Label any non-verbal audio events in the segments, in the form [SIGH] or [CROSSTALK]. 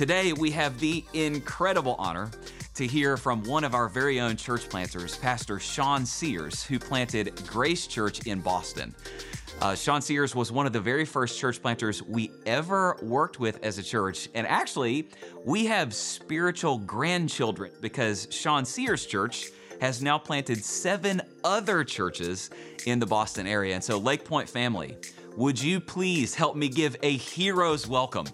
Today, we have the incredible honor to hear from one of our very own church planters, Pastor Sean Sears, who planted Grace Church in Boston. Uh, Sean Sears was one of the very first church planters we ever worked with as a church. And actually, we have spiritual grandchildren because Sean Sears Church has now planted seven other churches in the Boston area. And so, Lake Pointe family, would you please help me give a hero's welcome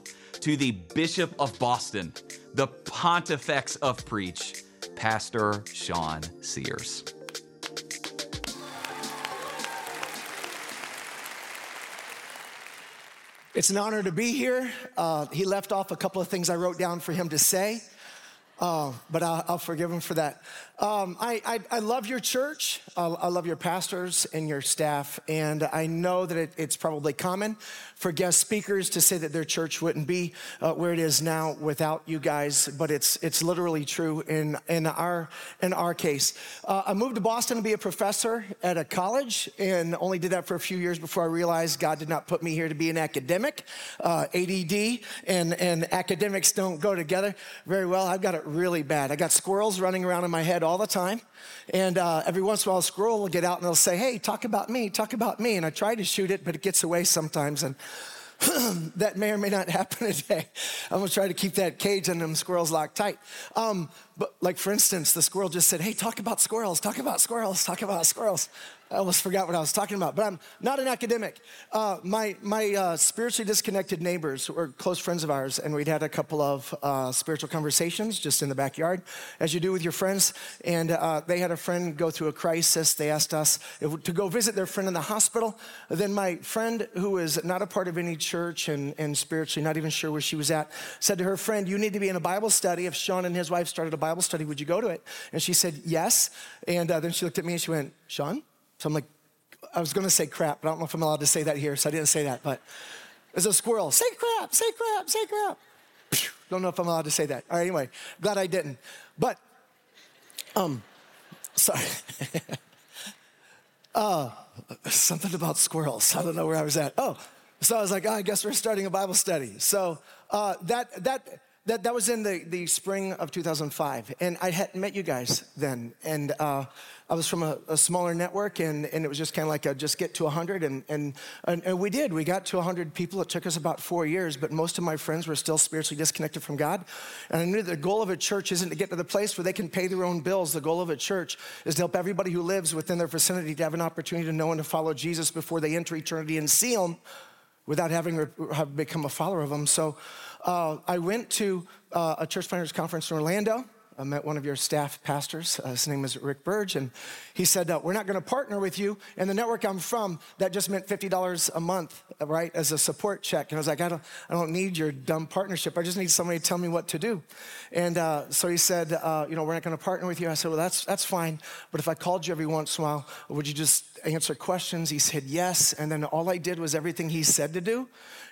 to the Bishop of Boston, the Pontifex of Preach, Pastor Sean Sears? It's an honor to be here. Uh, he left off a couple of things I wrote down for him to say, uh, but I'll, I'll, forgive him for that. Um, I, I, I, love your church. I, love your pastors and your staff. And I know that it, it's probably common for guest speakers to say that their church wouldn't be uh, where it is now without you guys, but it's, it's literally true in, in, our, in our case. Uh, I moved to Boston to be a professor at a college and only did that for a few years before I realized God did not put me here to be an academic. Uh, ADD and, and academics don't go together very well. I've got it really bad. I got squirrels running around in my head all the time. And uh, every once in a while, a squirrel will get out and they'll say, Hey, talk about me, talk about me. And I try to shoot it, but it gets away sometimes. And [CLEARS THROAT] that may or may not [LAUGHS] happen today. I'm gonna try to keep that cage and them squirrels locked tight. Um, but, like, for instance, the squirrel just said, Hey, talk about squirrels, talk about squirrels, talk about squirrels. I almost forgot what I was talking about, but I'm not an academic. Uh, my my uh, spiritually disconnected neighbors were close friends of ours, and we'd had a couple of uh, spiritual conversations just in the backyard, as you do with your friends. And uh, they had a friend go through a crisis. They asked us if, to go visit their friend in the hospital. Then my friend, who is not a part of any church and, and spiritually not even sure where she was at, said to her friend, You need to be in a Bible study. If Sean and his wife started a Bible study, would you go to it? And she said, Yes. And uh, then she looked at me and she went, Sean? So I'm like, I was gonna say crap, but I don't know if I'm allowed to say that here, so I didn't say that. But there's a squirrel, say crap, say crap, say crap. Don't know if I'm allowed to say that. All right, anyway, glad I didn't. But, um, sorry. [LAUGHS] uh, something about squirrels. I don't know where I was at. Oh, so I was like, oh, I guess we're starting a Bible study. So uh, that that that that was in the the spring of 2005, and I hadn't met you guys then, and. Uh, I was from a, a smaller network, and, and it was just kind of like a just get to 100. And, and, and, we did. We got to 100 people. It took us about four years, but most of my friends were still spiritually disconnected from God. And I knew the goal of a church isn't to get to the place where they can pay their own bills. The goal of a church is to help everybody who lives within their vicinity to have an opportunity to know and to follow Jesus before they enter eternity and see Him without having have become a follower of Him. So uh, I went to uh, a church planters conference in Orlando. I met one of your staff pastors. Uh, his name is Rick Burge, and he said, We're not going to partner with you. And the network I'm from, that just meant $50 a month, right, as a support check. And I was like, I don't, I don't need your dumb partnership. I just need somebody to tell me what to do. And uh, so he said, uh, You know, we're not going to partner with you. I said, Well, that's, that's fine. But if I called you every once in a while, would you just answer questions? He said, Yes. And then all I did was everything he said to do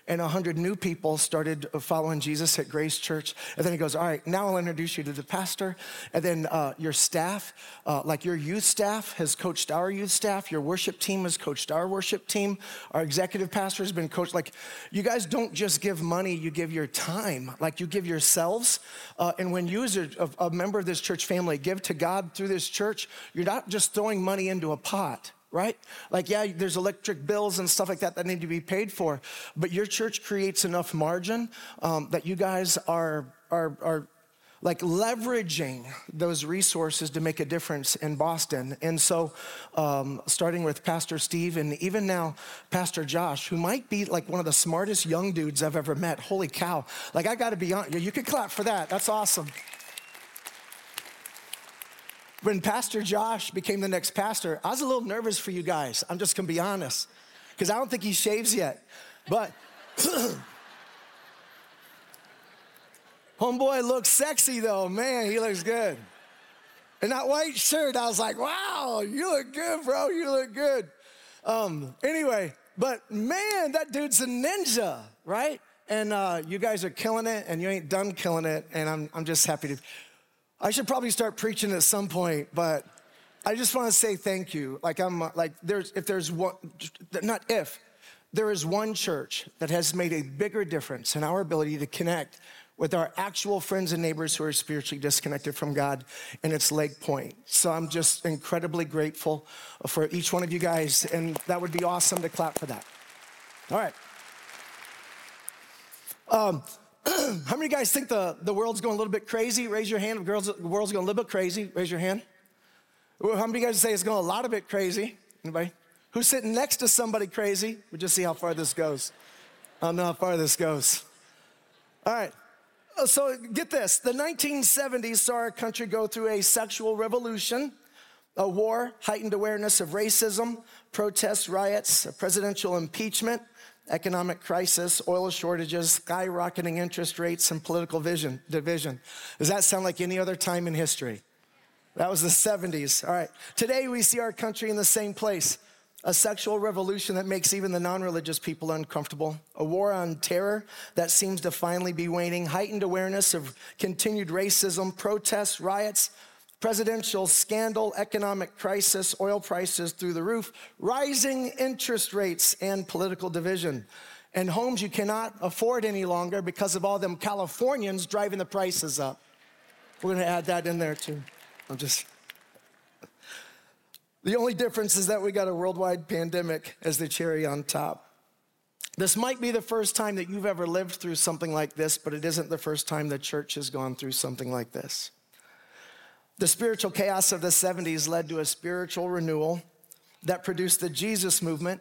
and 100 new people started following Jesus at Grace Church. And then he goes, All right, now I'll introduce you to the pastor. And then uh, your staff, uh, like your youth staff has coached our youth staff, your worship team has coached our worship team, our executive pastor has been coached. Like, you guys don't just give money, you give your time, like, you give yourselves. Uh, and when you, as a, a member of this church family, give to God through this church, you're not just throwing money into a pot right? Like, yeah, there's electric bills and stuff like that that need to be paid for, but your church creates enough margin um, that you guys are, are, are like leveraging those resources to make a difference in Boston. And so, um, starting with Pastor Steve and even now Pastor Josh, who might be like one of the smartest young dudes I've ever met. Holy cow. Like, I gotta be honest, you can clap for that. That's awesome when Pastor Josh became the next pastor, I was a little nervous for you guys. I'm just gonna be honest, because I don't think he shaves yet. But [CLEARS THROAT] homeboy looks sexy though. Man, he looks good. And that white shirt, I was like, wow, you look good, bro. You look good. Um, anyway, but man, that dude's a ninja, right? And uh, you guys are killing it, and you ain't done killing it. And I'm, I'm just happy to I should probably start preaching at some point, but I just want to say thank you. Like I'm like there's if there's one not if there is one church that has made a bigger difference in our ability to connect with our actual friends and neighbors who are spiritually disconnected from God, and it's Lake Pointe. So I'm just incredibly grateful for each one of you guys, and that would be awesome to clap for that. All right. Um, [CLEARS THROAT] how many guys think the, the world's going a little bit crazy? Raise your hand. The, girls, the world's going a little bit crazy. Raise your hand. How many guys say it's going a lot of bit crazy? Anybody? Who's sitting next to somebody crazy? We'll just see how far this goes. I don't know how far this goes. All right. Uh, so get this the 1970s saw our country go through a sexual revolution, a war, heightened awareness of racism, protests, riots, a presidential impeachment, economic crisis, oil shortages, skyrocketing interest rates, and political vision, division. Does that sound like any other time in history? That was the 70s. All right. Today we see our country in the same place a sexual revolution that makes even the non religious people uncomfortable, a war on terror that seems to finally be waning, heightened awareness of continued racism, protests, riots, presidential scandal, economic crisis, oil prices through the roof, rising interest rates, and political division. And homes you cannot afford any longer because of all them Californians driving the prices up. We're gonna add that in there too. I'm just. The only difference is that we got a worldwide pandemic as the cherry on top. This might be the first time that you've ever lived through something like this, but it isn't the first time the church has gone through something like this. The spiritual chaos of the 70s led to a spiritual renewal that produced the Jesus movement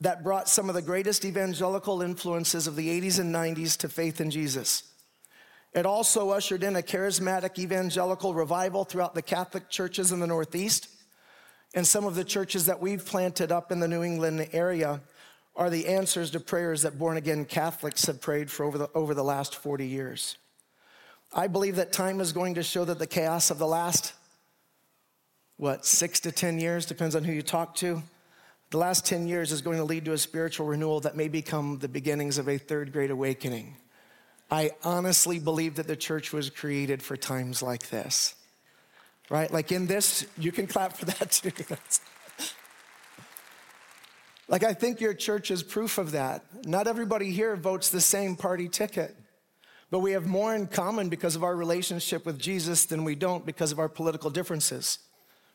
that brought some of the greatest evangelical influences of the 80s and 90s to faith in Jesus. It also ushered in a charismatic evangelical revival throughout the Catholic churches in the Northeast and some of the churches that we've planted up in the New England area are the answers to prayers that born again Catholics have prayed for over the, over the last 40 years. I believe that time is going to show that the chaos of the last, what, six to 10 years, depends on who you talk to. The last 10 years is going to lead to a spiritual renewal that may become the beginnings of a third great awakening. I honestly believe that the church was created for times like this right? Like in this, you can clap for that too. [LAUGHS] like I think your church is proof of that. Not everybody here votes the same party ticket, but we have more in common because of our relationship with Jesus than we don't because of our political differences,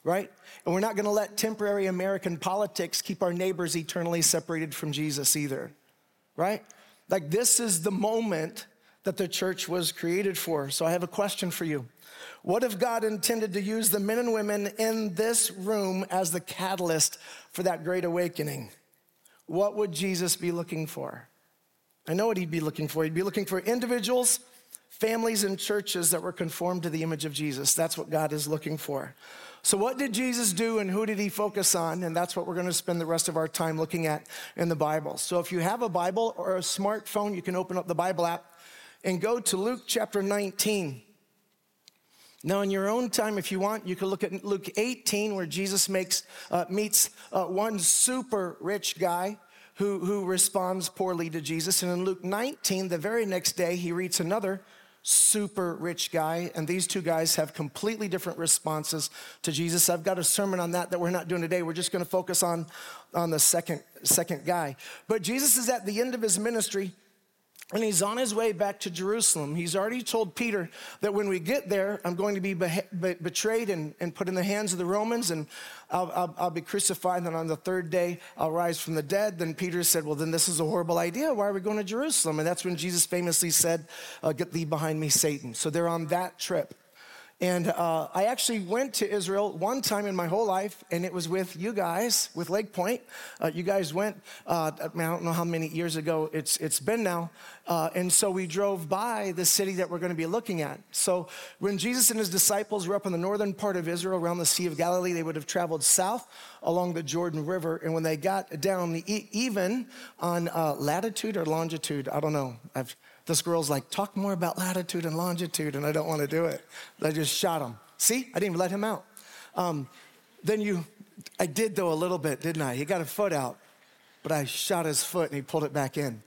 right? And we're not gonna let temporary American politics keep our neighbors eternally separated from Jesus either, right? Like this is the moment that the church was created for. So I have a question for you. What if God intended to use the men and women in this room as the catalyst for that great awakening? What would Jesus be looking for? I know what he'd be looking for. He'd be looking for individuals, families, and churches that were conformed to the image of Jesus. That's what God is looking for. So, what did Jesus do and who did he focus on? And that's what we're going to spend the rest of our time looking at in the Bible. So, if you have a Bible or a smartphone, you can open up the Bible app and go to Luke chapter 19. Now, in your own time, if you want, you can look at Luke 18, where Jesus makes, uh, meets uh, one super rich guy who, who responds poorly to Jesus. And in Luke 19, the very next day, he reads another super rich guy, and these two guys have completely different responses to Jesus. I've got a sermon on that that we're not doing today. We're just going to focus on, on the second, second guy. But Jesus is at the end of his ministry and he's on his way back to Jerusalem. He's already told Peter that when we get there, I'm going to be betrayed and, and, put in the hands of the Romans, and I'll, I'll, I'll, be crucified. And on the third day, I'll rise from the dead. Then Peter said, Well, then this is a horrible idea. Why are we going to Jerusalem? And that's when Jesus famously said, uh, Get thee behind me, Satan. So they're on that trip. And uh, I actually went to Israel one time in my whole life, and it was with you guys, with Lake Pointe. Uh, you guys went, uh, I, mean, I don't know how many years ago it's, it's been now. Uh, and so we drove by the city that we're going to be looking at. So when Jesus and his disciples were up in the northern part of Israel, around the Sea of Galilee, they would have traveled south along the Jordan River. And when they got down, even on uh, latitude or longitude, I don't know. I've, this girl's like, talk more about latitude and longitude, and I don't want to do it. I just shot him. See, I didn't even let him out. Um, then you, I did though a little bit, didn't I? He got a foot out, but I shot his foot and he pulled it back in.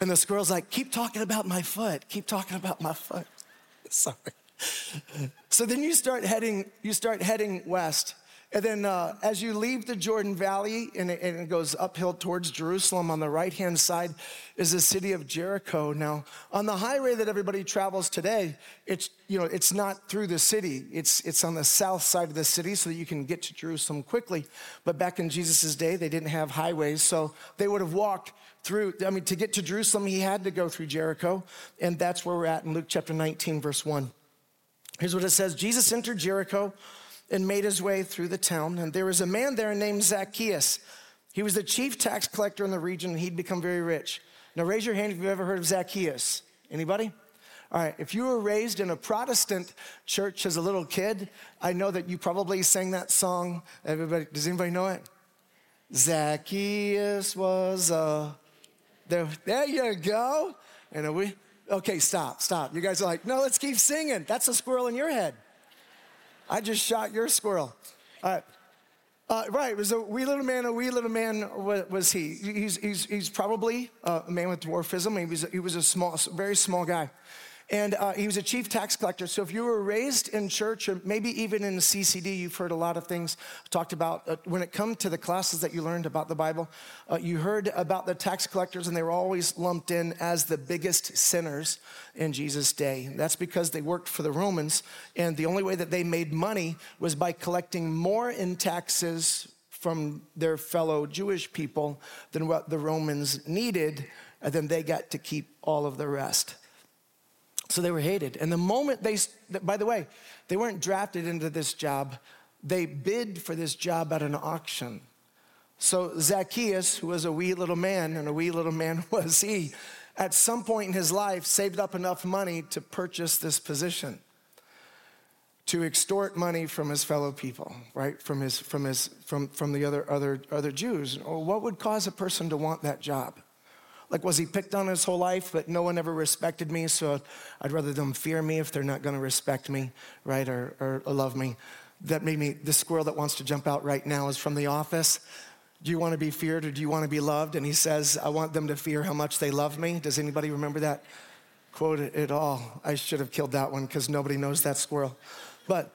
And the squirrel's like, keep talking about my foot, keep talking about my foot. [LAUGHS] Sorry. So then you start heading, you start heading west And then uh, as you leave the Jordan Valley and it, and it goes uphill towards Jerusalem, on the right hand side is the city of Jericho. Now, on the highway that everybody travels today, it's, you know, it's not through the city, it's, it's on the south side of the city so that you can get to Jerusalem quickly. But back in Jesus' day, they didn't have highways, so they would have walked through. I mean, to get to Jerusalem, he had to go through Jericho. And that's where we're at in Luke chapter 19, verse 1. Here's what it says Jesus entered Jericho and made his way through the town. And there was a man there named Zacchaeus. He was the chief tax collector in the region, and he'd become very rich. Now, raise your hand if you've ever heard of Zacchaeus. Anybody? All right, if you were raised in a Protestant church as a little kid, I know that you probably sang that song. Everybody, does anybody know it? Zacchaeus was a. There, there you go. And we, okay, stop, stop. You guys are like, no, let's keep singing. That's a squirrel in your head. I just shot your squirrel. Uh, uh, right, it was a wee little man, a wee little man was he. He's, he's, he's probably a man with dwarfism. He was, he was a small, very small guy. And uh, he was a chief tax collector. So if you were raised in church, or maybe even in the CCD, you've heard a lot of things talked about. Uh, when it come to the classes that you learned about the Bible, uh, you heard about the tax collectors, and they were always lumped in as the biggest sinners in Jesus' day. That's because they worked for the Romans, and the only way that they made money was by collecting more in taxes from their fellow Jewish people than what the Romans needed, and then they got to keep all of the rest. So they were hated. And the moment they, by the way, they weren't drafted into this job, they bid for this job at an auction. So Zacchaeus, who was a wee little man, and a wee little man [LAUGHS] was he, at some point in his life saved up enough money to purchase this position, to extort money from his fellow people, right? From his, from his, from, from the other, other, other Jews. What would cause a person to want that job? Like, was he picked on his whole life, but no one ever respected me? So I'd rather them fear me if they're not going to respect me, right, or, or, love me. That made me, the squirrel that wants to jump out right now is from The Office. Do you want to be feared or do you want to be loved? And he says, I want them to fear how much they love me. Does anybody remember that quote at all? I should have killed that one because nobody knows that squirrel. But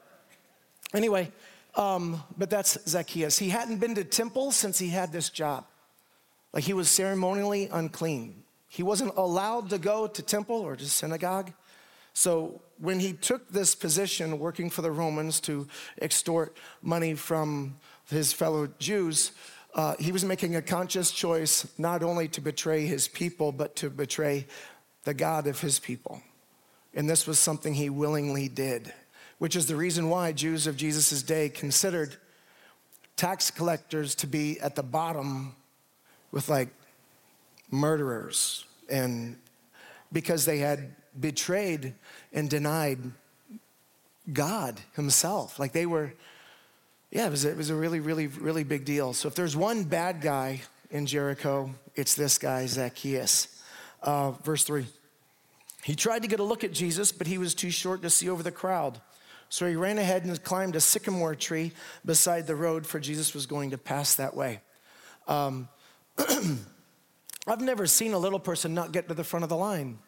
anyway, um, but that's Zacchaeus. He hadn't been to temple since he had this job. Like he was ceremonially unclean. He wasn't allowed to go to temple or to synagogue. So when he took this position working for the Romans to extort money from his fellow Jews, uh, he was making a conscious choice not only to betray his people, but to betray the God of his people. And this was something he willingly did, which is the reason why Jews of Jesus' day considered tax collectors to be at the bottom with like murderers and because they had betrayed and denied God Himself. Like they were, yeah, it was, it was a really, really, really big deal. So if there's one bad guy in Jericho, it's this guy, Zacchaeus. Uh, verse three. He tried to get a look at Jesus, but he was too short to see over the crowd. So he ran ahead and climbed a sycamore tree beside the road, for Jesus was going to pass that way. Um, [CLEARS THROAT] I've never seen a little person not get to the front of the line.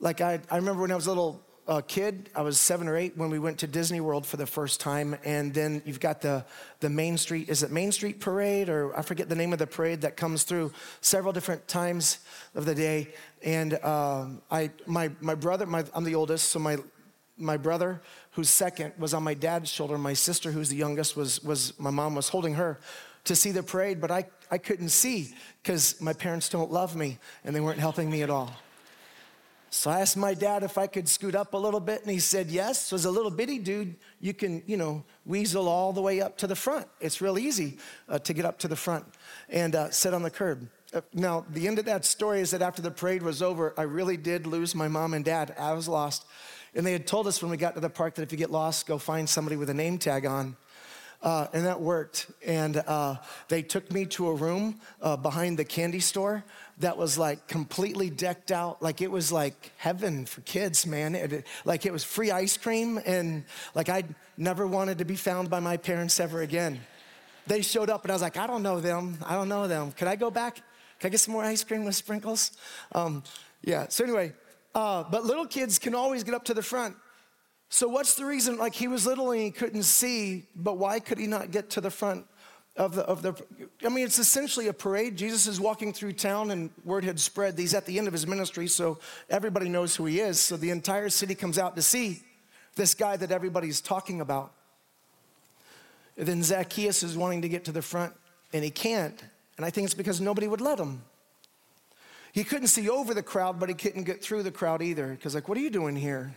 Like, I, I remember when I was a little uh, kid, I was seven or eight when we went to Disney World for the first time. And then you've got the, the Main Street, is it Main Street Parade? Or I forget the name of the parade that comes through several different times of the day. And um, I, my, my brother, my, I'm the oldest, so my, my brother, who's second, was on my dad's shoulder. My sister, who's the youngest, was, was my mom was holding her to see the parade, but I, I couldn't see because my parents don't love me and they weren't helping me at all. So I asked my dad if I could scoot up a little bit, and he said yes. So as a little bitty dude, you can, you know, weasel all the way up to the front. It's real easy uh, to get up to the front and uh, sit on the curb. Uh, now, the end of that story is that after the parade was over, I really did lose my mom and dad. I was lost. And they had told us when we got to the park that if you get lost, go find somebody with a name tag on. Uh, and that worked. And uh, they took me to a room uh, behind the candy store that was like completely decked out. Like it was like heaven for kids, man. It, like it was free ice cream. And like I never wanted to be found by my parents ever again. They showed up and I was like, I don't know them. I don't know them. Can I go back? Can I get some more ice cream with sprinkles? Um, yeah, so anyway, uh, but little kids can always get up to the front So, what's the reason? Like, he was little and he couldn't see, but why could he not get to the front of the, of the? I mean, it's essentially a parade. Jesus is walking through town, and word had spread. He's at the end of his ministry, so everybody knows who he is. So, the entire city comes out to see this guy that everybody's talking about. And then Zacchaeus is wanting to get to the front, and he can't. And I think it's because nobody would let him. He couldn't see over the crowd, but he couldn't get through the crowd either. Because, like, what are you doing here?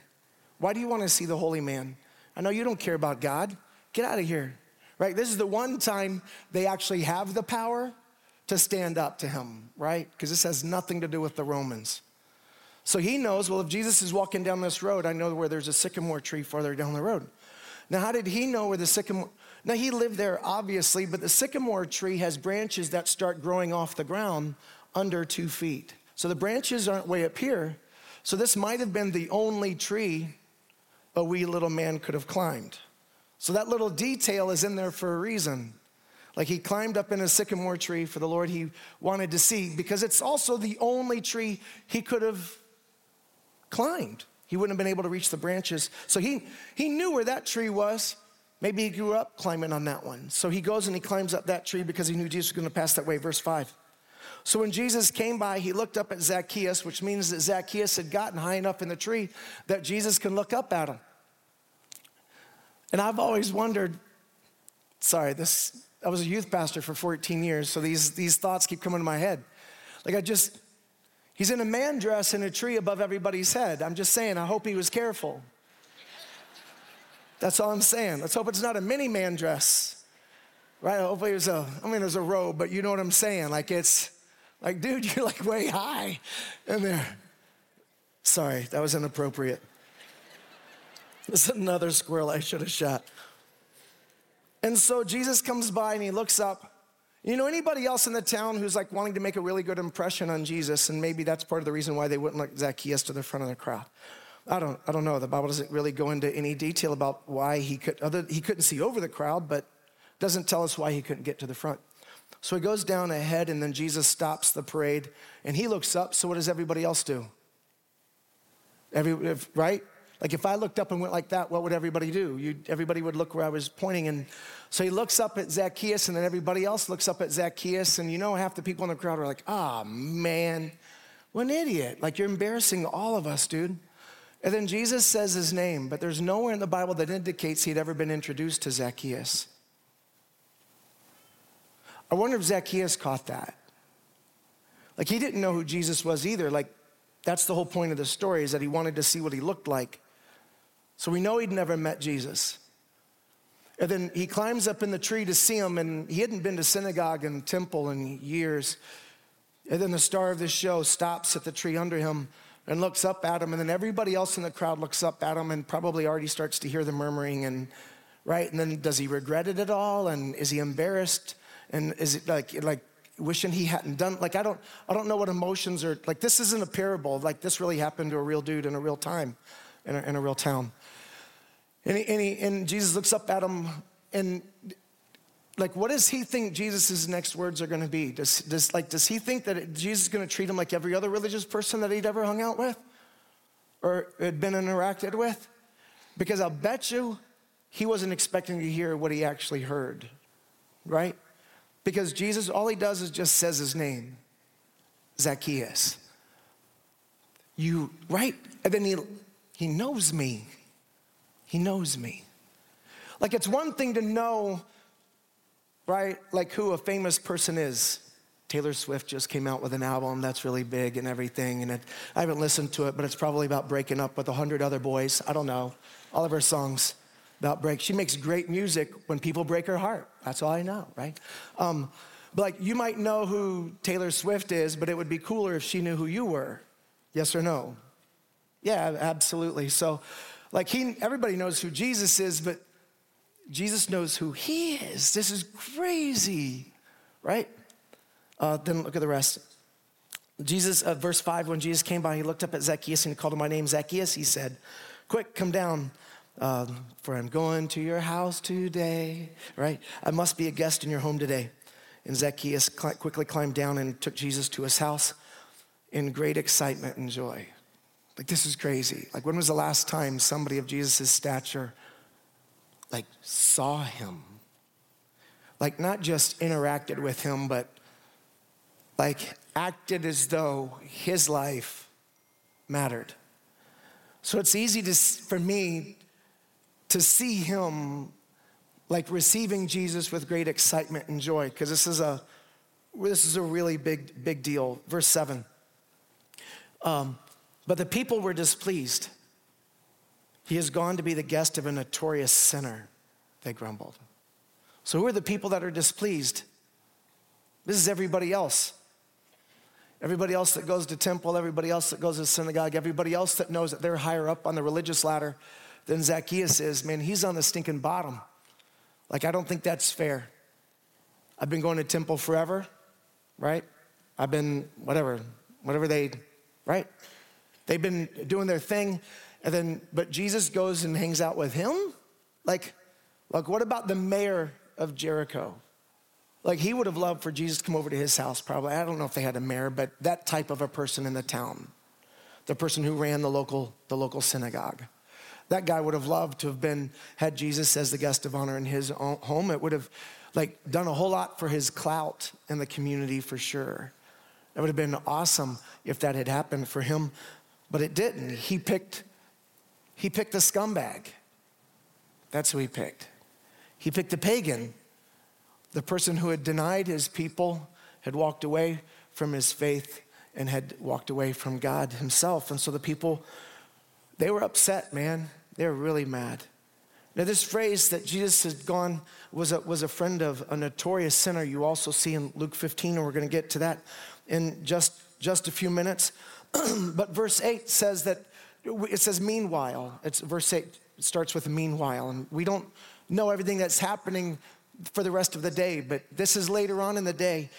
Why do you want to see the holy man? I know you don't care about God. Get out of here. Right? This is the one time they actually have the power to stand up to him, right? Because this has nothing to do with the Romans. So he knows, well, if Jesus is walking down this road, I know where there's a sycamore tree farther down the road. Now, how did he know where the sycamore? Now, he lived there, obviously, but the sycamore tree has branches that start growing off the ground under two feet. So the branches aren't way up here. So this might have been the only tree a wee little man could have climbed. So that little detail is in there for a reason. Like he climbed up in a sycamore tree for the Lord he wanted to see, because it's also the only tree he could have climbed. He wouldn't have been able to reach the branches. So he, he knew where that tree was. Maybe he grew up climbing on that one. So he goes and he climbs up that tree because he knew Jesus was going to pass that way. Verse 5. So when Jesus came by, he looked up at Zacchaeus, which means that Zacchaeus had gotten high enough in the tree that Jesus can look up at him. And I've always wondered, sorry, this I was a youth pastor for 14 years, so these, these thoughts keep coming to my head. Like I just, he's in a man dress in a tree above everybody's head. I'm just saying, I hope he was careful. That's all I'm saying. Let's hope it's not a mini man dress. Right? Hopefully it was a, I mean, it was a robe, but you know what I'm saying. Like it's, like, dude, [LAUGHS] you're like way high in there. Sorry, that was inappropriate. [LAUGHS] This is another squirrel I should have shot. And so Jesus comes by and he looks up. You know, anybody else in the town who's like wanting to make a really good impression on Jesus, and maybe that's part of the reason why they wouldn't let Zacchaeus to the front of the crowd. I don't, I don't know. The Bible doesn't really go into any detail about why he could, other, he couldn't see over the crowd, but doesn't tell us why he couldn't get to the front. So he goes down ahead, and then Jesus stops the parade, and he looks up. So what does everybody else do? Every, if, right? Like if I looked up and went like that, what would everybody do? You'd, everybody would look where I was pointing. And so he looks up at Zacchaeus, and then everybody else looks up at Zacchaeus. And you know, half the people in the crowd are like, ah, oh, man, what an idiot. Like you're embarrassing all of us, dude. And then Jesus says his name, but there's nowhere in the Bible that indicates he'd ever been introduced to Zacchaeus. I wonder if Zacchaeus caught that. Like he didn't know who Jesus was either. Like that's the whole point of the story is that he wanted to see what he looked like. So we know he'd never met Jesus. And then he climbs up in the tree to see him, and he hadn't been to synagogue and temple in years. And then the star of the show stops at the tree under him and looks up at him, and then everybody else in the crowd looks up at him and probably already starts to hear the murmuring and right. And then does he regret it at all? And is he embarrassed? And is it like, like wishing he hadn't done, like, I don't, I don't know what emotions are, like, this isn't a parable. Like, this really happened to a real dude in a real time, in a, in a real town. And, he, and, he, and Jesus looks up at him and like what does he think jesus' next words are going to be does, does, like, does he think that jesus is going to treat him like every other religious person that he'd ever hung out with or had been interacted with because i'll bet you he wasn't expecting to hear what he actually heard right because Jesus, all he does is just says his name Zacchaeus. You, right? And then he, he knows me. He knows me. Like it's one thing to know, right, like who a famous person is. Taylor Swift just came out with an album that's really big and everything, and it, I haven't listened to it, but it's probably about breaking up with a hundred other boys. I don't know. All of her songs about break. She makes great music when people break her heart. That's all I know, right? Um, but like you might know who Taylor Swift is, but it would be cooler if she knew who you were. Yes or no? Yeah, absolutely. So, like he, everybody knows who Jesus is, but Jesus knows who he is. This is crazy, right? Uh, then look at the rest. Jesus, uh, verse 5, when Jesus came by, he looked up at Zacchaeus and he called him by name Zacchaeus. He said, Quick, come down. Um, for I'm going to your house today, right? I must be a guest in your home today. And Zacchaeus quickly climbed down and took Jesus to his house in great excitement and joy. Like, this is crazy. Like, when was the last time somebody of Jesus' stature, like, saw him? Like, not just interacted with him, but like, acted as though his life mattered. So it's easy to, for me to see him like receiving Jesus with great excitement and joy, because this is a this is a really big, big deal. Verse 7. Um, but the people were displeased. He has gone to be the guest of a notorious sinner, they grumbled. So, who are the people that are displeased? This is everybody else. Everybody else that goes to temple, everybody else that goes to synagogue, everybody else that knows that they're higher up on the religious ladder than Zacchaeus is, man, he's on the stinking bottom. Like, I don't think that's fair. I've been going to temple forever, right? I've been, whatever, whatever they, right? They've been doing their thing, and then, but Jesus goes and hangs out with him? Like, like, what about the mayor of Jericho? Like he would have loved for Jesus to come over to his house, probably. I don't know if they had a mayor, but that type of a person in the town, the person who ran the local, the local synagogue. That guy would have loved to have been, had Jesus as the guest of honor in his home. It would have like done a whole lot for his clout in the community for sure. It would have been awesome if that had happened for him, but it didn't. He picked, he picked the scumbag. That's who he picked. He picked the pagan the person who had denied his people had walked away from his faith and had walked away from God himself. And so the people, they were upset, man. They were really mad. Now, this phrase that Jesus had gone was a, was a friend of a notorious sinner, you also see in Luke 15, and we're going to get to that in just, just a few minutes. [CLEARS THROAT] but verse 8 says that, it says, meanwhile. It's verse 8 starts with meanwhile, and we don't know everything that's happening for the rest of the day, but this is later on in the day.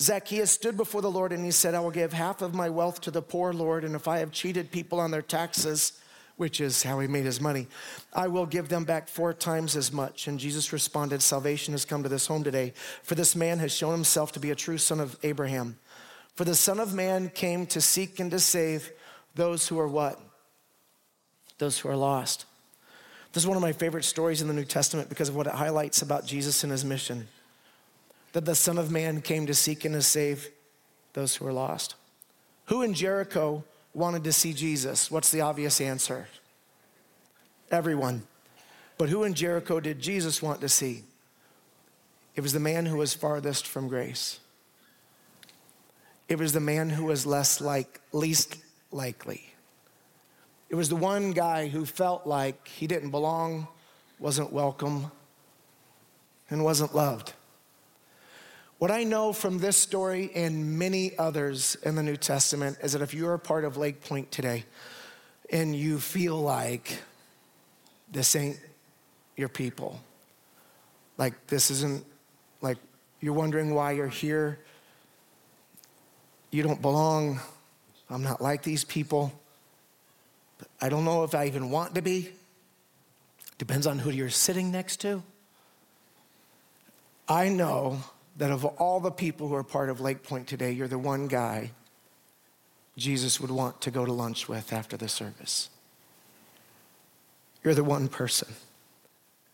Zacchaeus stood before the Lord and he said, I will give half of my wealth to the poor, Lord, and if I have cheated people on their taxes, which is how he made his money, I will give them back four times as much. And Jesus responded, Salvation has come to this home today, for this man has shown himself to be a true son of Abraham. For the Son of Man came to seek and to save those who are what? Those who are lost. This is one of my favorite stories in the New Testament because of what it highlights about Jesus and his mission that the Son of Man came to seek and to save those who are lost. Who in Jericho wanted to see Jesus? What's the obvious answer? Everyone. But who in Jericho did Jesus want to see? It was the man who was farthest from grace. It was the man who was less like, least likely. It was the one guy who felt like he didn't belong, wasn't welcome, and wasn't loved. What I know from this story and many others in the New Testament is that if you're a part of Lake Pointe today and you feel like this ain't your people, like this isn't, like you're wondering why you're here, you don't belong, I'm not like these people I don't know if I even want to be. Depends on who you're sitting next to. I know that of all the people who are part of Lake Pointe today, you're the one guy Jesus would want to go to lunch with after the service. You're the one person.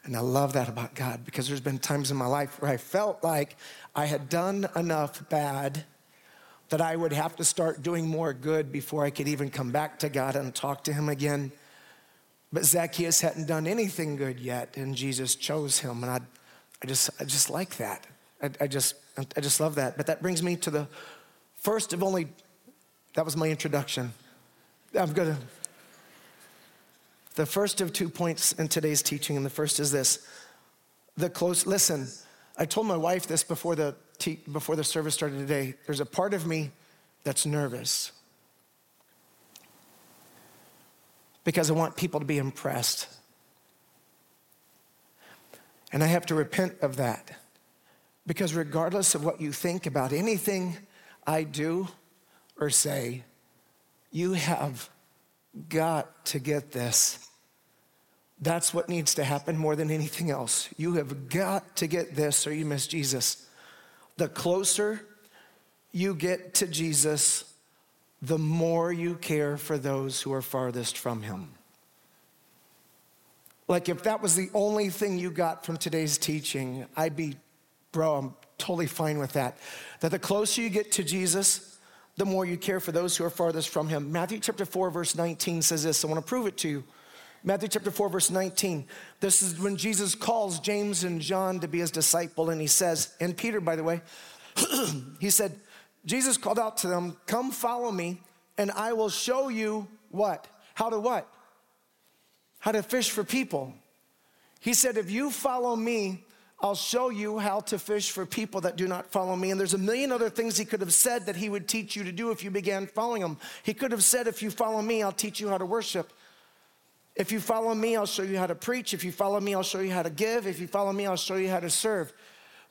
And I love that about God because there's been times in my life where I felt like I had done enough bad that I would have to start doing more good before I could even come back to God and talk to Him again. But Zacchaeus hadn't done anything good yet, and Jesus chose him. And I, I, just, I just like that. I, I, just, I just love that. But that brings me to the first of only, that was my introduction. I'm gonna, the first of two points in today's teaching, and the first is this the close, listen, I told my wife this before the te- before the service started today, there's a part of me that's nervous because I want people to be impressed. And I have to repent of that because, regardless of what you think about anything I do or say, you have got to get this. That's what needs to happen more than anything else. You have got to get this or you miss Jesus the closer you get to Jesus, the more you care for those who are farthest from Him. Like, if that was the only thing you got from today's teaching, I'd be, bro, I'm totally fine with that. That the closer you get to Jesus, the more you care for those who are farthest from him. Matthew chapter 4, verse 19 says this. I want to prove it to you. Matthew chapter 4, verse 19. This is when Jesus calls James and John to be his disciple, and he says, and Peter, by the way, [CLEARS THROAT] he said, Jesus called out to them, Come follow me, and I will show you what? How to what? How to fish for people. He said, If you follow me, I'll show you how to fish for people that do not follow me. And there's a million other things he could have said that he would teach you to do if you began following him. He could have said, If you follow me, I'll teach you how to worship. If you follow me, I'll show you how to preach. If you follow me, I'll show you how to give. If you follow me, I'll show you how to serve.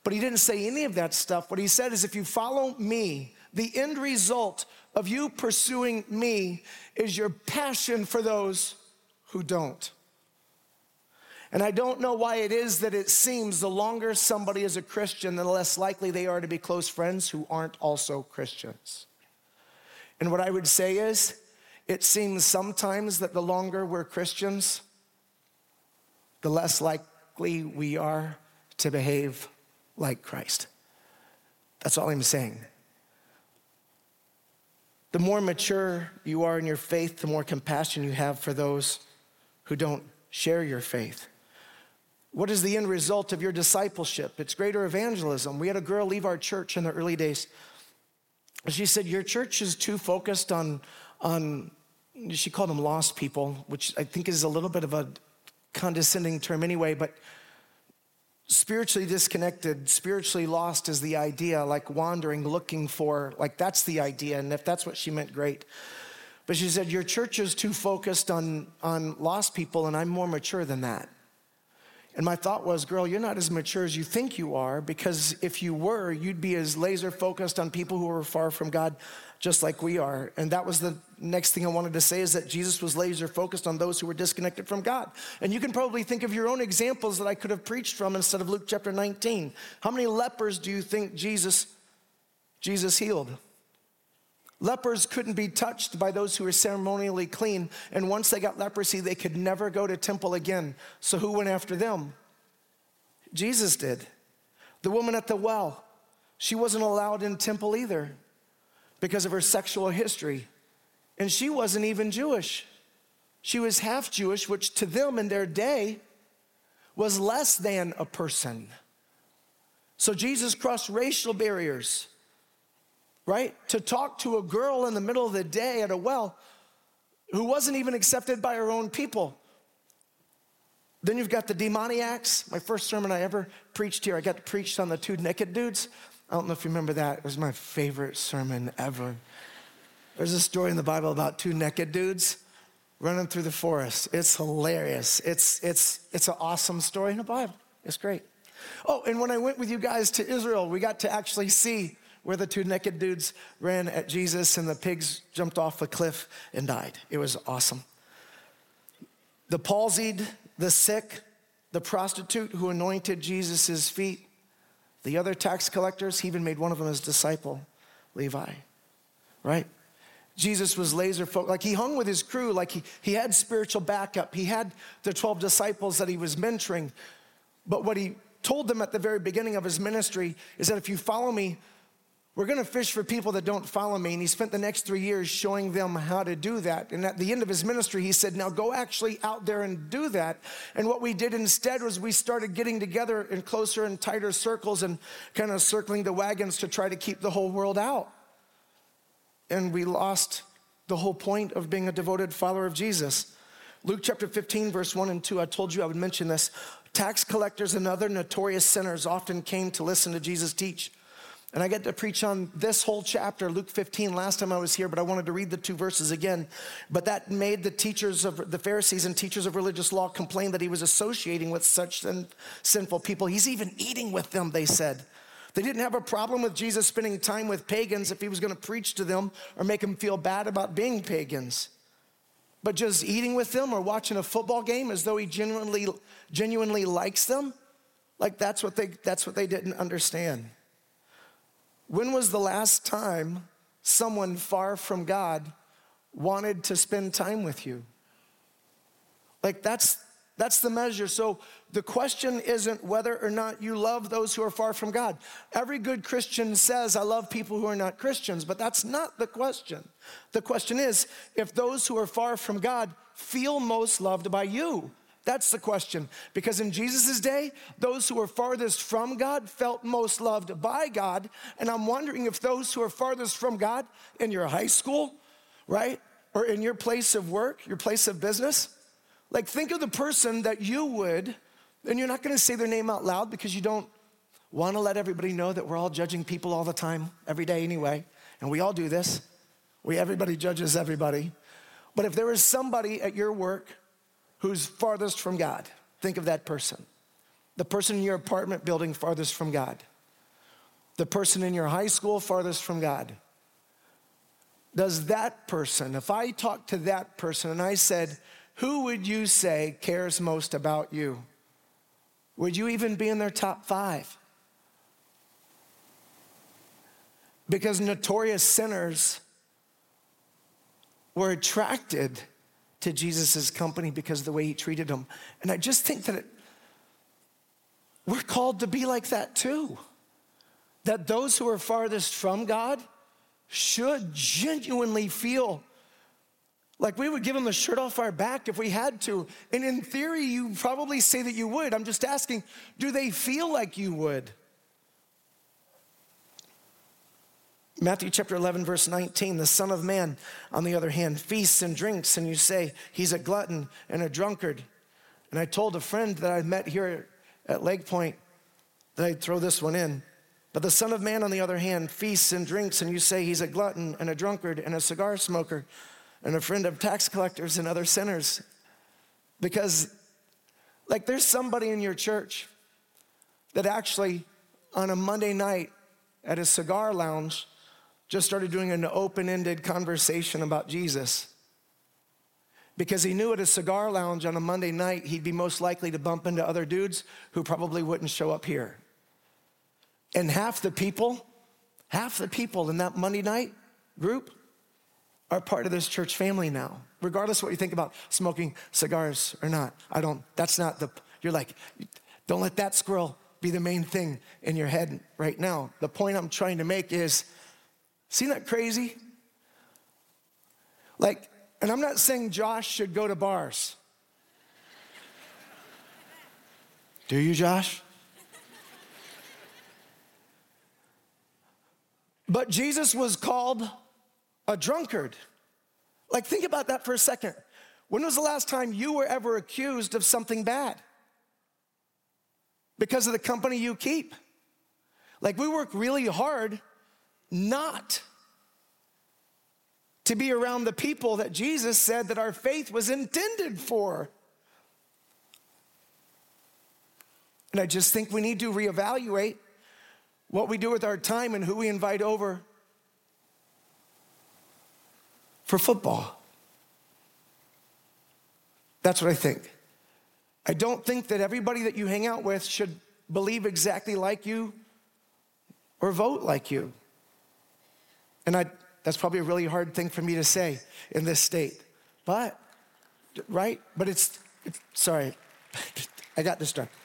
But he didn't say any of that stuff. What he said is, If you follow me, the end result of you pursuing me is your passion for those who don't. And I don't know why it is that it seems the longer somebody is a Christian, the less likely they are to be close friends who aren't also Christians. And what I would say is, it seems sometimes that the longer we're Christians, the less likely we are to behave like Christ. That's all I'm saying. The more mature you are in your faith, the more compassion you have for those who don't share your faith. What is the end result of your discipleship? It's greater evangelism. We had a girl leave our church in the early days. She said, Your church is too focused on, on she called them lost people, which I think is a little bit of a condescending term anyway, but spiritually disconnected, spiritually lost is the idea, like wandering, looking for, like that's the idea. And if that's what she meant, great. But she said, Your church is too focused on, on lost people, and I'm more mature than that. And my thought was, girl, you're not as mature as you think you are, because if you were, you'd be as laser focused on people who are far from God, just like we are. And that was the next thing I wanted to say is that Jesus was laser focused on those who were disconnected from God. And you can probably think of your own examples that I could have preached from instead of Luke chapter 19. How many lepers do you think Jesus Jesus healed? Lepers couldn't be touched by those who were ceremonially clean, and once they got leprosy, they could never go to temple again. So who went after them? Jesus did. The woman at the well, she wasn't allowed in temple either because of her sexual history. And she wasn't even Jewish. She was half Jewish, which to them in their day was less than a person. So Jesus crossed racial barriers right? To talk to a girl in the middle of the day at a well who wasn't even accepted by her own people. Then you've got the demoniacs. My first sermon I ever preached here, I got to preach on the two naked dudes. I don't know if you remember that. It was my favorite sermon ever. There's a story in the Bible about two naked dudes running through the forest. It's hilarious. It's, it's, it's an awesome story in the Bible. It's great. Oh, and when I went with you guys to Israel, we got to actually see where the two naked dudes ran at Jesus and the pigs jumped off a cliff and died. It was awesome. The palsied, the sick, the prostitute who anointed Jesus' feet, the other tax collectors, he even made one of them his disciple, Levi, right? Jesus was laser focused, like he hung with his crew, like he, he had spiritual backup. He had the 12 disciples that he was mentoring. But what he told them at the very beginning of his ministry is that if you follow me, we're going to fish for people that don't follow me. And he spent the next three years showing them how to do that. And at the end of his ministry, he said, Now go actually out there and do that. And what we did instead was we started getting together in closer and tighter circles and kind of circling the wagons to try to keep the whole world out. And we lost the whole point of being a devoted follower of Jesus. Luke chapter 15, verse 1 and 2, I told you I would mention this. Tax collectors and other notorious sinners often came to listen to Jesus teach. And I get to preach on this whole chapter, Luke 15, last time I was here, but I wanted to read the two verses again. But that made the teachers of the Pharisees and teachers of religious law complain that he was associating with such sin, sinful people. He's even eating with them, they said. They didn't have a problem with Jesus spending time with pagans if he was going to preach to them or make them feel bad about being pagans. But just eating with them or watching a football game as though he genuinely, genuinely likes them, like that's what they, that's what they didn't understand. When was the last time someone far from God wanted to spend time with you. Like that's that's the measure. So the question isn't whether or not you love those who are far from God. Every good Christian says, I love people who are not Christians, but that's not the question. The question is if those who are far from God feel most loved by you. That's the question. Because in Jesus' day, those who were farthest from God felt most loved by God. And I'm wondering if those who are farthest from God in your high school, right? Or in your place of work, your place of business, like, think of the person that you would, and you're not gonna say their name out loud because you don't wanna let everybody know that we're all judging people all the time, every day anyway, and we all do this. We, everybody judges everybody. But if there is somebody at your work who's farthest from God, think of that person. The person in your apartment building farthest from God. The person in your high school farthest from God. Does that person, if I talked to that person and I said, who would you say cares most about you? Would you even be in their top five? Because notorious sinners were attracted to Jesus' company because of the way he treated them. And I just think that it, we're called to be like that too. That those who are farthest from God should genuinely feel like we would give him the shirt off our back if we had to. And in theory, you probably say that you would. I'm just asking, do they feel like you would? Matthew chapter 11, verse 19, the Son of Man, on the other hand, feasts and drinks, and you say he's a glutton and a drunkard. And I told a friend that I met here at Lake Pointe that I'd throw this one in. But the Son of Man, on the other hand, feasts and drinks, and you say he's a glutton and a drunkard and a cigar smoker and a friend of tax collectors and other sinners. Because, like, there's somebody in your church that actually, on a Monday night at a cigar lounge, just started doing an open ended conversation about Jesus. Because he knew at a cigar lounge on a Monday night, he'd be most likely to bump into other dudes who probably wouldn't show up here. And half the people, half the people in that Monday night group are part of this church family now, regardless what you think about smoking cigars or not. I don't, that's not the, you're like, don't let that squirrel be the main thing in your head right now. The point I'm trying to make is, see that crazy? Like, and I'm not saying Josh should go to bars. Do you, Josh? But Jesus was called a drunkard. Like, think about that for a second. When was the last time you were ever accused of something bad? Because of the company you keep. Like, we work really hard not to be around the people that Jesus said that our faith was intended for. And I just think we need to reevaluate what we do with our time and who we invite over for football. That's what I think. I don't think that everybody that you hang out with should believe exactly like you or vote like you. And I, that's probably a really hard thing for me to say in this state. But, right? But it's, it's sorry, [LAUGHS] I got distracted.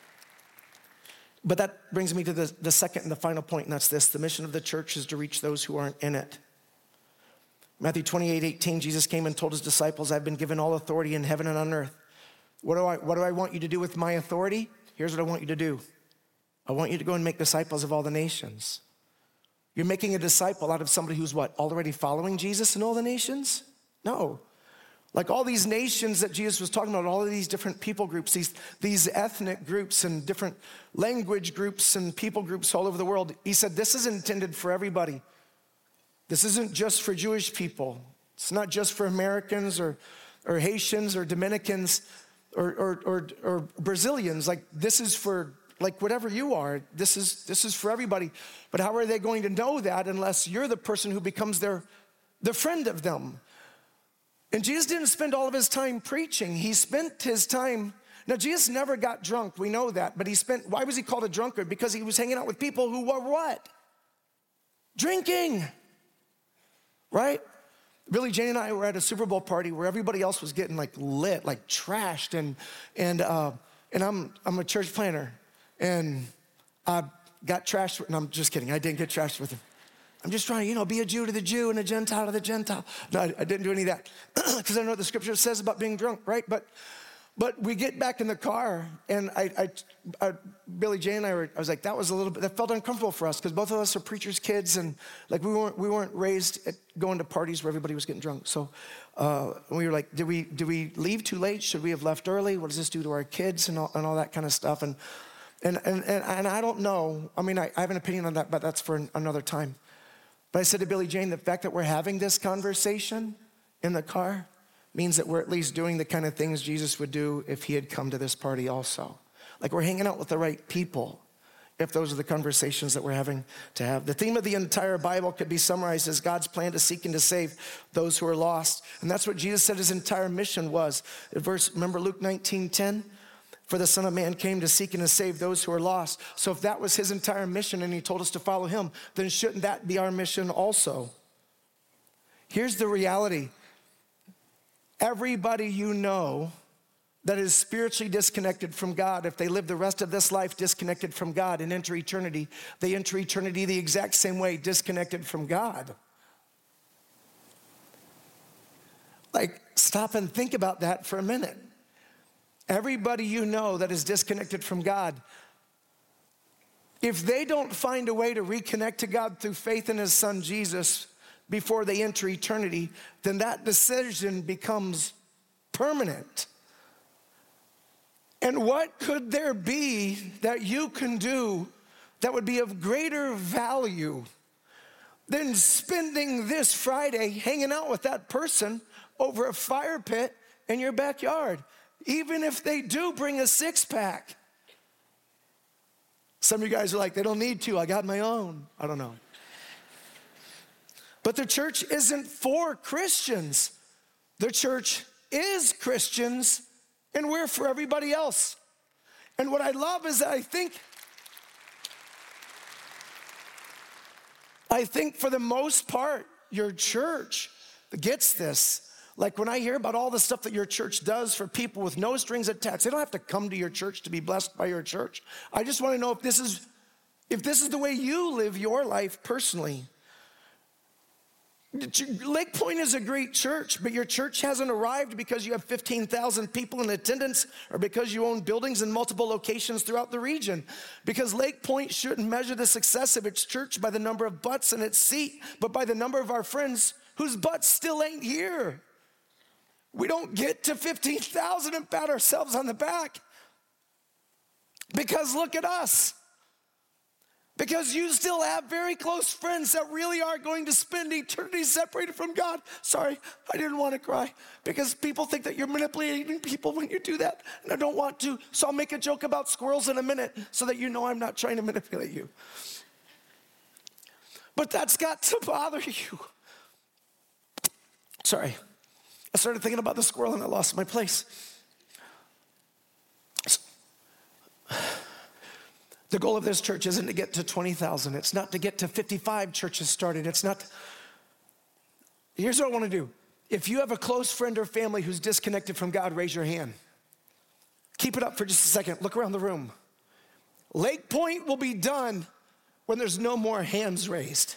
But that brings me to the, the second and the final point, and that's this the mission of the church is to reach those who aren't in it. Matthew 28 18, Jesus came and told his disciples, I've been given all authority in heaven and on earth. What do, I, what do I want you to do with my authority? Here's what I want you to do I want you to go and make disciples of all the nations. You're making a disciple out of somebody who's what? Already following Jesus in all the nations? No. Like all these nations that Jesus was talking about, all of these different people groups, these, these ethnic groups and different language groups and people groups all over the world, he said, This is intended for everybody. This isn't just for Jewish people. It's not just for Americans or, or Haitians or Dominicans or, or, or, or Brazilians. Like, this is for like whatever you are this is this is for everybody. But how are they going to know that unless you're the person who becomes their the friend of them? And jesus didn't spend all of his time preaching. He spent his time now jesus never got drunk we know that but he spent why was he called a drunkard? Because he was hanging out with people who were what? Drinking right? Billy Jane and I were at a Super Bowl party where everybody else was getting like lit, like trashed, and and uh, and I'm I'm a church planter, and I got trashed. And I'm just kidding. I didn't get trashed with him. I'm just trying to, you know, be a Jew to the Jew and a Gentile to the Gentile. No, I, I didn't do any of that [CLEARS THROAT] because I know what the scripture says about being drunk, right? But but we get back in the car, and I, I, I Billy Jane and I were, I was like, that was a little bit, that felt uncomfortable for us because both of us are preachers' kids, and like we weren't, we weren't raised at going to parties where everybody was getting drunk. So uh, we were like, did we, did we leave too late? Should we have left early? What does this do to our kids and all, and all that kind of stuff? And, and, and, and, and I don't know. I mean, I, I have an opinion on that, but that's for another time. But I said to Billy Jane, the fact that we're having this conversation in the car, means that we're at least doing the kind of things Jesus would do if he had come to this party also. Like we're hanging out with the right people if those are the conversations that we're having to have. The theme of the entire Bible could be summarized as God's plan to seek and to save those who are lost. And that's what Jesus said his entire mission was. Verse, remember Luke 19 10? For the Son of Man came to seek and to save those who are lost. So if that was his entire mission and he told us to follow him, then shouldn't that be our mission also? Here's the reality everybody you know that is spiritually disconnected from God, if they live the rest of this life disconnected from God and enter eternity, they enter eternity the exact same way, disconnected from God. Like, stop and think about that for a minute. Everybody you know that is disconnected from God, if they don't find a way to reconnect to God through faith in His Son Jesus, before they enter eternity, then that decision becomes permanent. And what could there be that you can do that would be of greater value than spending this Friday hanging out with that person over a fire pit in your backyard, even if they do bring a six pack? Some of you guys are like, they don't need to, I got my own. I don't know. But the church isn't for Christians. The church is Christians, and we're for everybody else. And what I love is that I think, I think for the most part, your church gets this. Like when I hear about all the stuff that your church does for people with no strings attached, they don't have to come to your church to be blessed by your church. I just want to know if this is if this is the way you live your life personally. Lake Pointe is a great church, but your church hasn't arrived because you have 15,000 people in attendance or because you own buildings in multiple locations throughout the region. Because Lake Pointe shouldn't measure the success of its church by the number of butts in its seat, but by the number of our friends whose butts still ain't here. We don't get to 15,000 and pat ourselves on the back. Because look at us. Because you still have very close friends that really are going to spend eternity separated from God. Sorry, I didn't want to cry because people think that you're manipulating people when you do that, and I don't want to. So I'll make a joke about squirrels in a minute so that you know I'm not trying to manipulate you. But that's got to bother [LAUGHS] you. Sorry, I started thinking about the squirrel and I lost my place. The goal of this church isn't to get to 20,000. It's not to get to 55 churches started. It's not. Here's what I want to do. If you have a close friend or family who's disconnected from God, raise your hand. Keep it up for just a second. Look around the room. Lake Pointe will be done when there's no more hands raised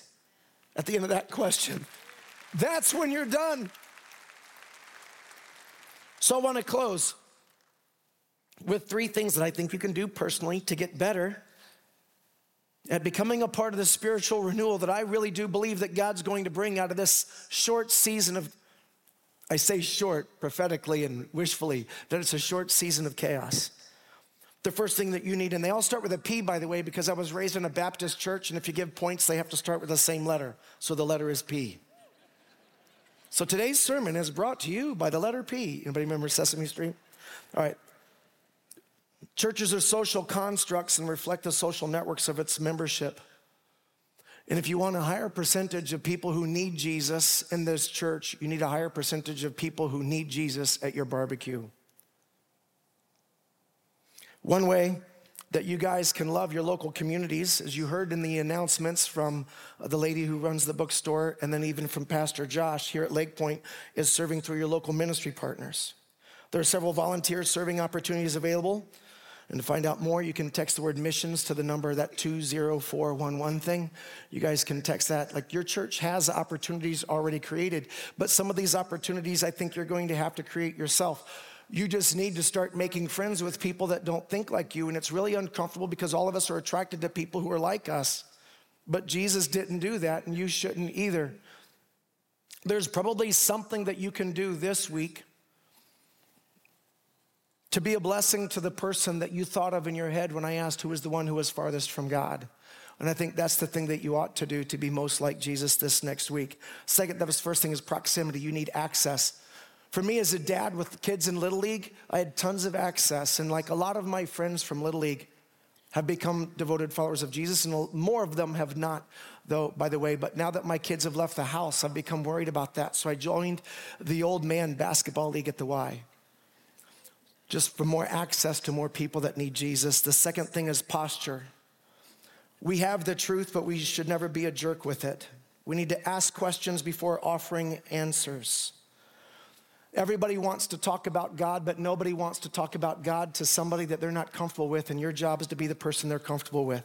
at the end of that question. That's when you're done. So I want to close with three things that I think you can do personally to get better at becoming a part of the spiritual renewal that I really do believe that God's going to bring out of this short season of, I say short prophetically and wishfully, that it's a short season of chaos. The first thing that you need, and they all start with a P, by the way, because I was raised in a Baptist church, and if you give points, they have to start with the same letter. So the letter is P. So today's sermon is brought to you by the letter P. Anybody remember Sesame Street? All right. Churches are social constructs and reflect the social networks of its membership. And if you want a higher percentage of people who need Jesus in this church, you need a higher percentage of people who need Jesus at your barbecue. One way that you guys can love your local communities, as you heard in the announcements from uh, the lady who runs the bookstore, and then even from Pastor Josh here at Lake Pointe, is serving through your local ministry partners. There are several volunteer serving opportunities available. And to find out more, you can text the word missions to the number, that 20411 thing. You guys can text that. Like your church has opportunities already created, but some of these opportunities I think you're going to have to create yourself. You just need to start making friends with people that don't think like you. And it's really uncomfortable because all of us are attracted to people who are like us. But Jesus didn't do that, and you shouldn't either. There's probably something that you can do this week to be a blessing to the person that you thought of in your head when I asked who was the one who was farthest from God. And I think that's the thing that you ought to do to be most like Jesus this next week. Second, that was first thing is proximity. You need access. For me as a dad with kids in Little League, I had tons of access. And like a lot of my friends from Little League have become devoted followers of Jesus, and more of them have not, though, by the way. But now that my kids have left the house, I've become worried about that. So I joined the old man basketball league at the Y just for more access to more people that need Jesus. The second thing is posture. We have the truth, but we should never be a jerk with it. We need to ask questions before offering answers. Everybody wants to talk about God, but nobody wants to talk about God to somebody that they're not comfortable with, and your job is to be the person they're comfortable with.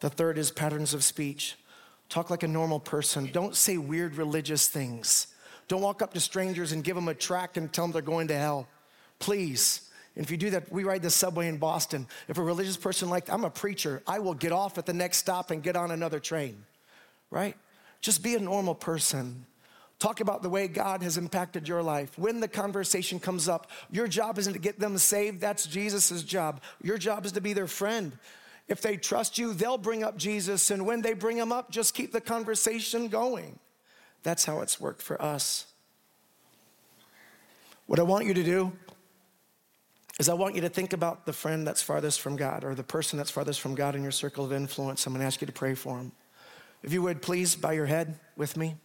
The third is patterns of speech. Talk like a normal person. Don't say weird religious things. Don't walk up to strangers and give them a tract and tell them they're going to hell. Please. And if you do that, we ride the subway in Boston. If a religious person like, I'm a preacher, I will get off at the next stop and get on another train, right? Just be a normal person. Talk about the way God has impacted your life. When the conversation comes up, your job isn't to get them saved, that's Jesus' job. Your job is to be their friend. If they trust you, they'll bring up Jesus. And when they bring him up, just keep the conversation going. That's how it's worked for us. What I want you to do is I want you to think about the friend that's farthest from God or the person that's farthest from God in your circle of influence. I'm going to ask you to pray for him. If you would, please bow your head with me.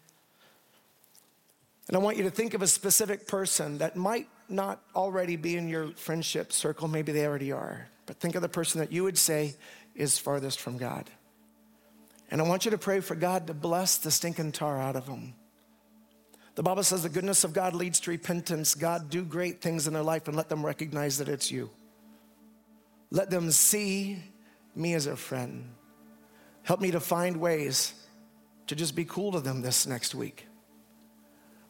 And I want you to think of a specific person that might not already be in your friendship circle. Maybe they already are. But think of the person that you would say is farthest from God. And I want you to pray for God to bless the stinking tar out of them. The Bible says the goodness of God leads to repentance. God, do great things in their life and let them recognize that it's you. Let them see me as a friend. Help me to find ways to just be cool to them this next week.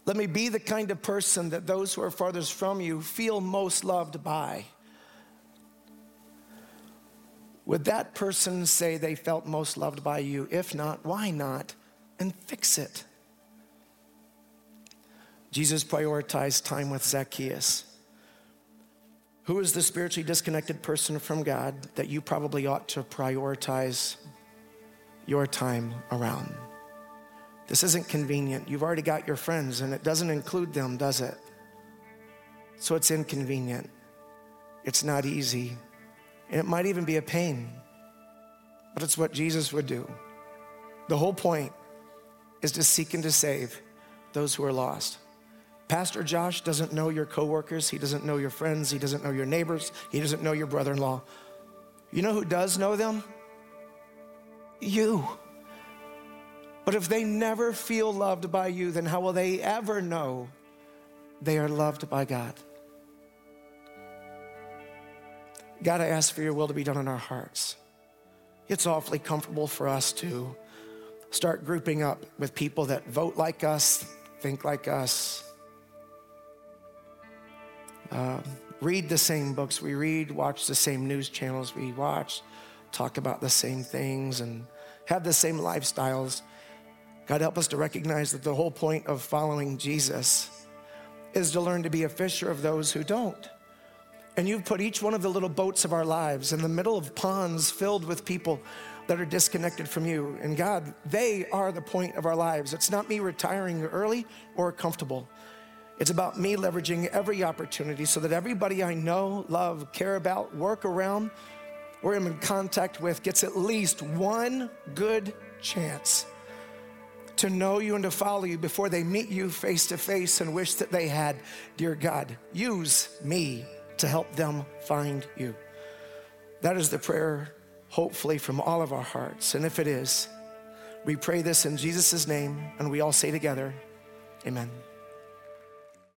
Let me be the kind of person that those who are farthest from you feel most loved by. Would that person say they felt most loved by you? If not, why not? And fix it. Jesus prioritized time with Zacchaeus. Who is the spiritually disconnected person from God that you probably ought to prioritize your time around? This isn't convenient. You've already got your friends, and it doesn't include them, does it? So it's inconvenient. It's not easy. And it might even be a pain. But it's what Jesus would do. The whole point is to seek and to save those who are lost. Pastor Josh doesn't know your coworkers, he doesn't know your friends, he doesn't know your neighbors, he doesn't know your brother in law. You know who does know them? You. But if they never feel loved by you, then how will they ever know they are loved by God? God, I ask for your will to be done in our hearts. It's awfully comfortable for us to start grouping up with people that vote like us, think like us, uh, read the same books we read, watch the same news channels we watch, talk about the same things, and have the same lifestyles. God, help us to recognize that the whole point of following Jesus is to learn to be a fisher of those who don't. And you've put each one of the little boats of our lives in the middle of ponds filled with people that are disconnected from you. And God, they are the point of our lives. It's not me retiring early or comfortable. It's about me leveraging every opportunity so that everybody I know, love, care about, work around, or am in contact with gets at least one good chance to know you and to follow you before they meet you face to face and wish that they had. Dear God, use me to help them find you. That is the prayer, hopefully, from all of our hearts. And if it is, we pray this in Jesus' name, and we all say together, Amen.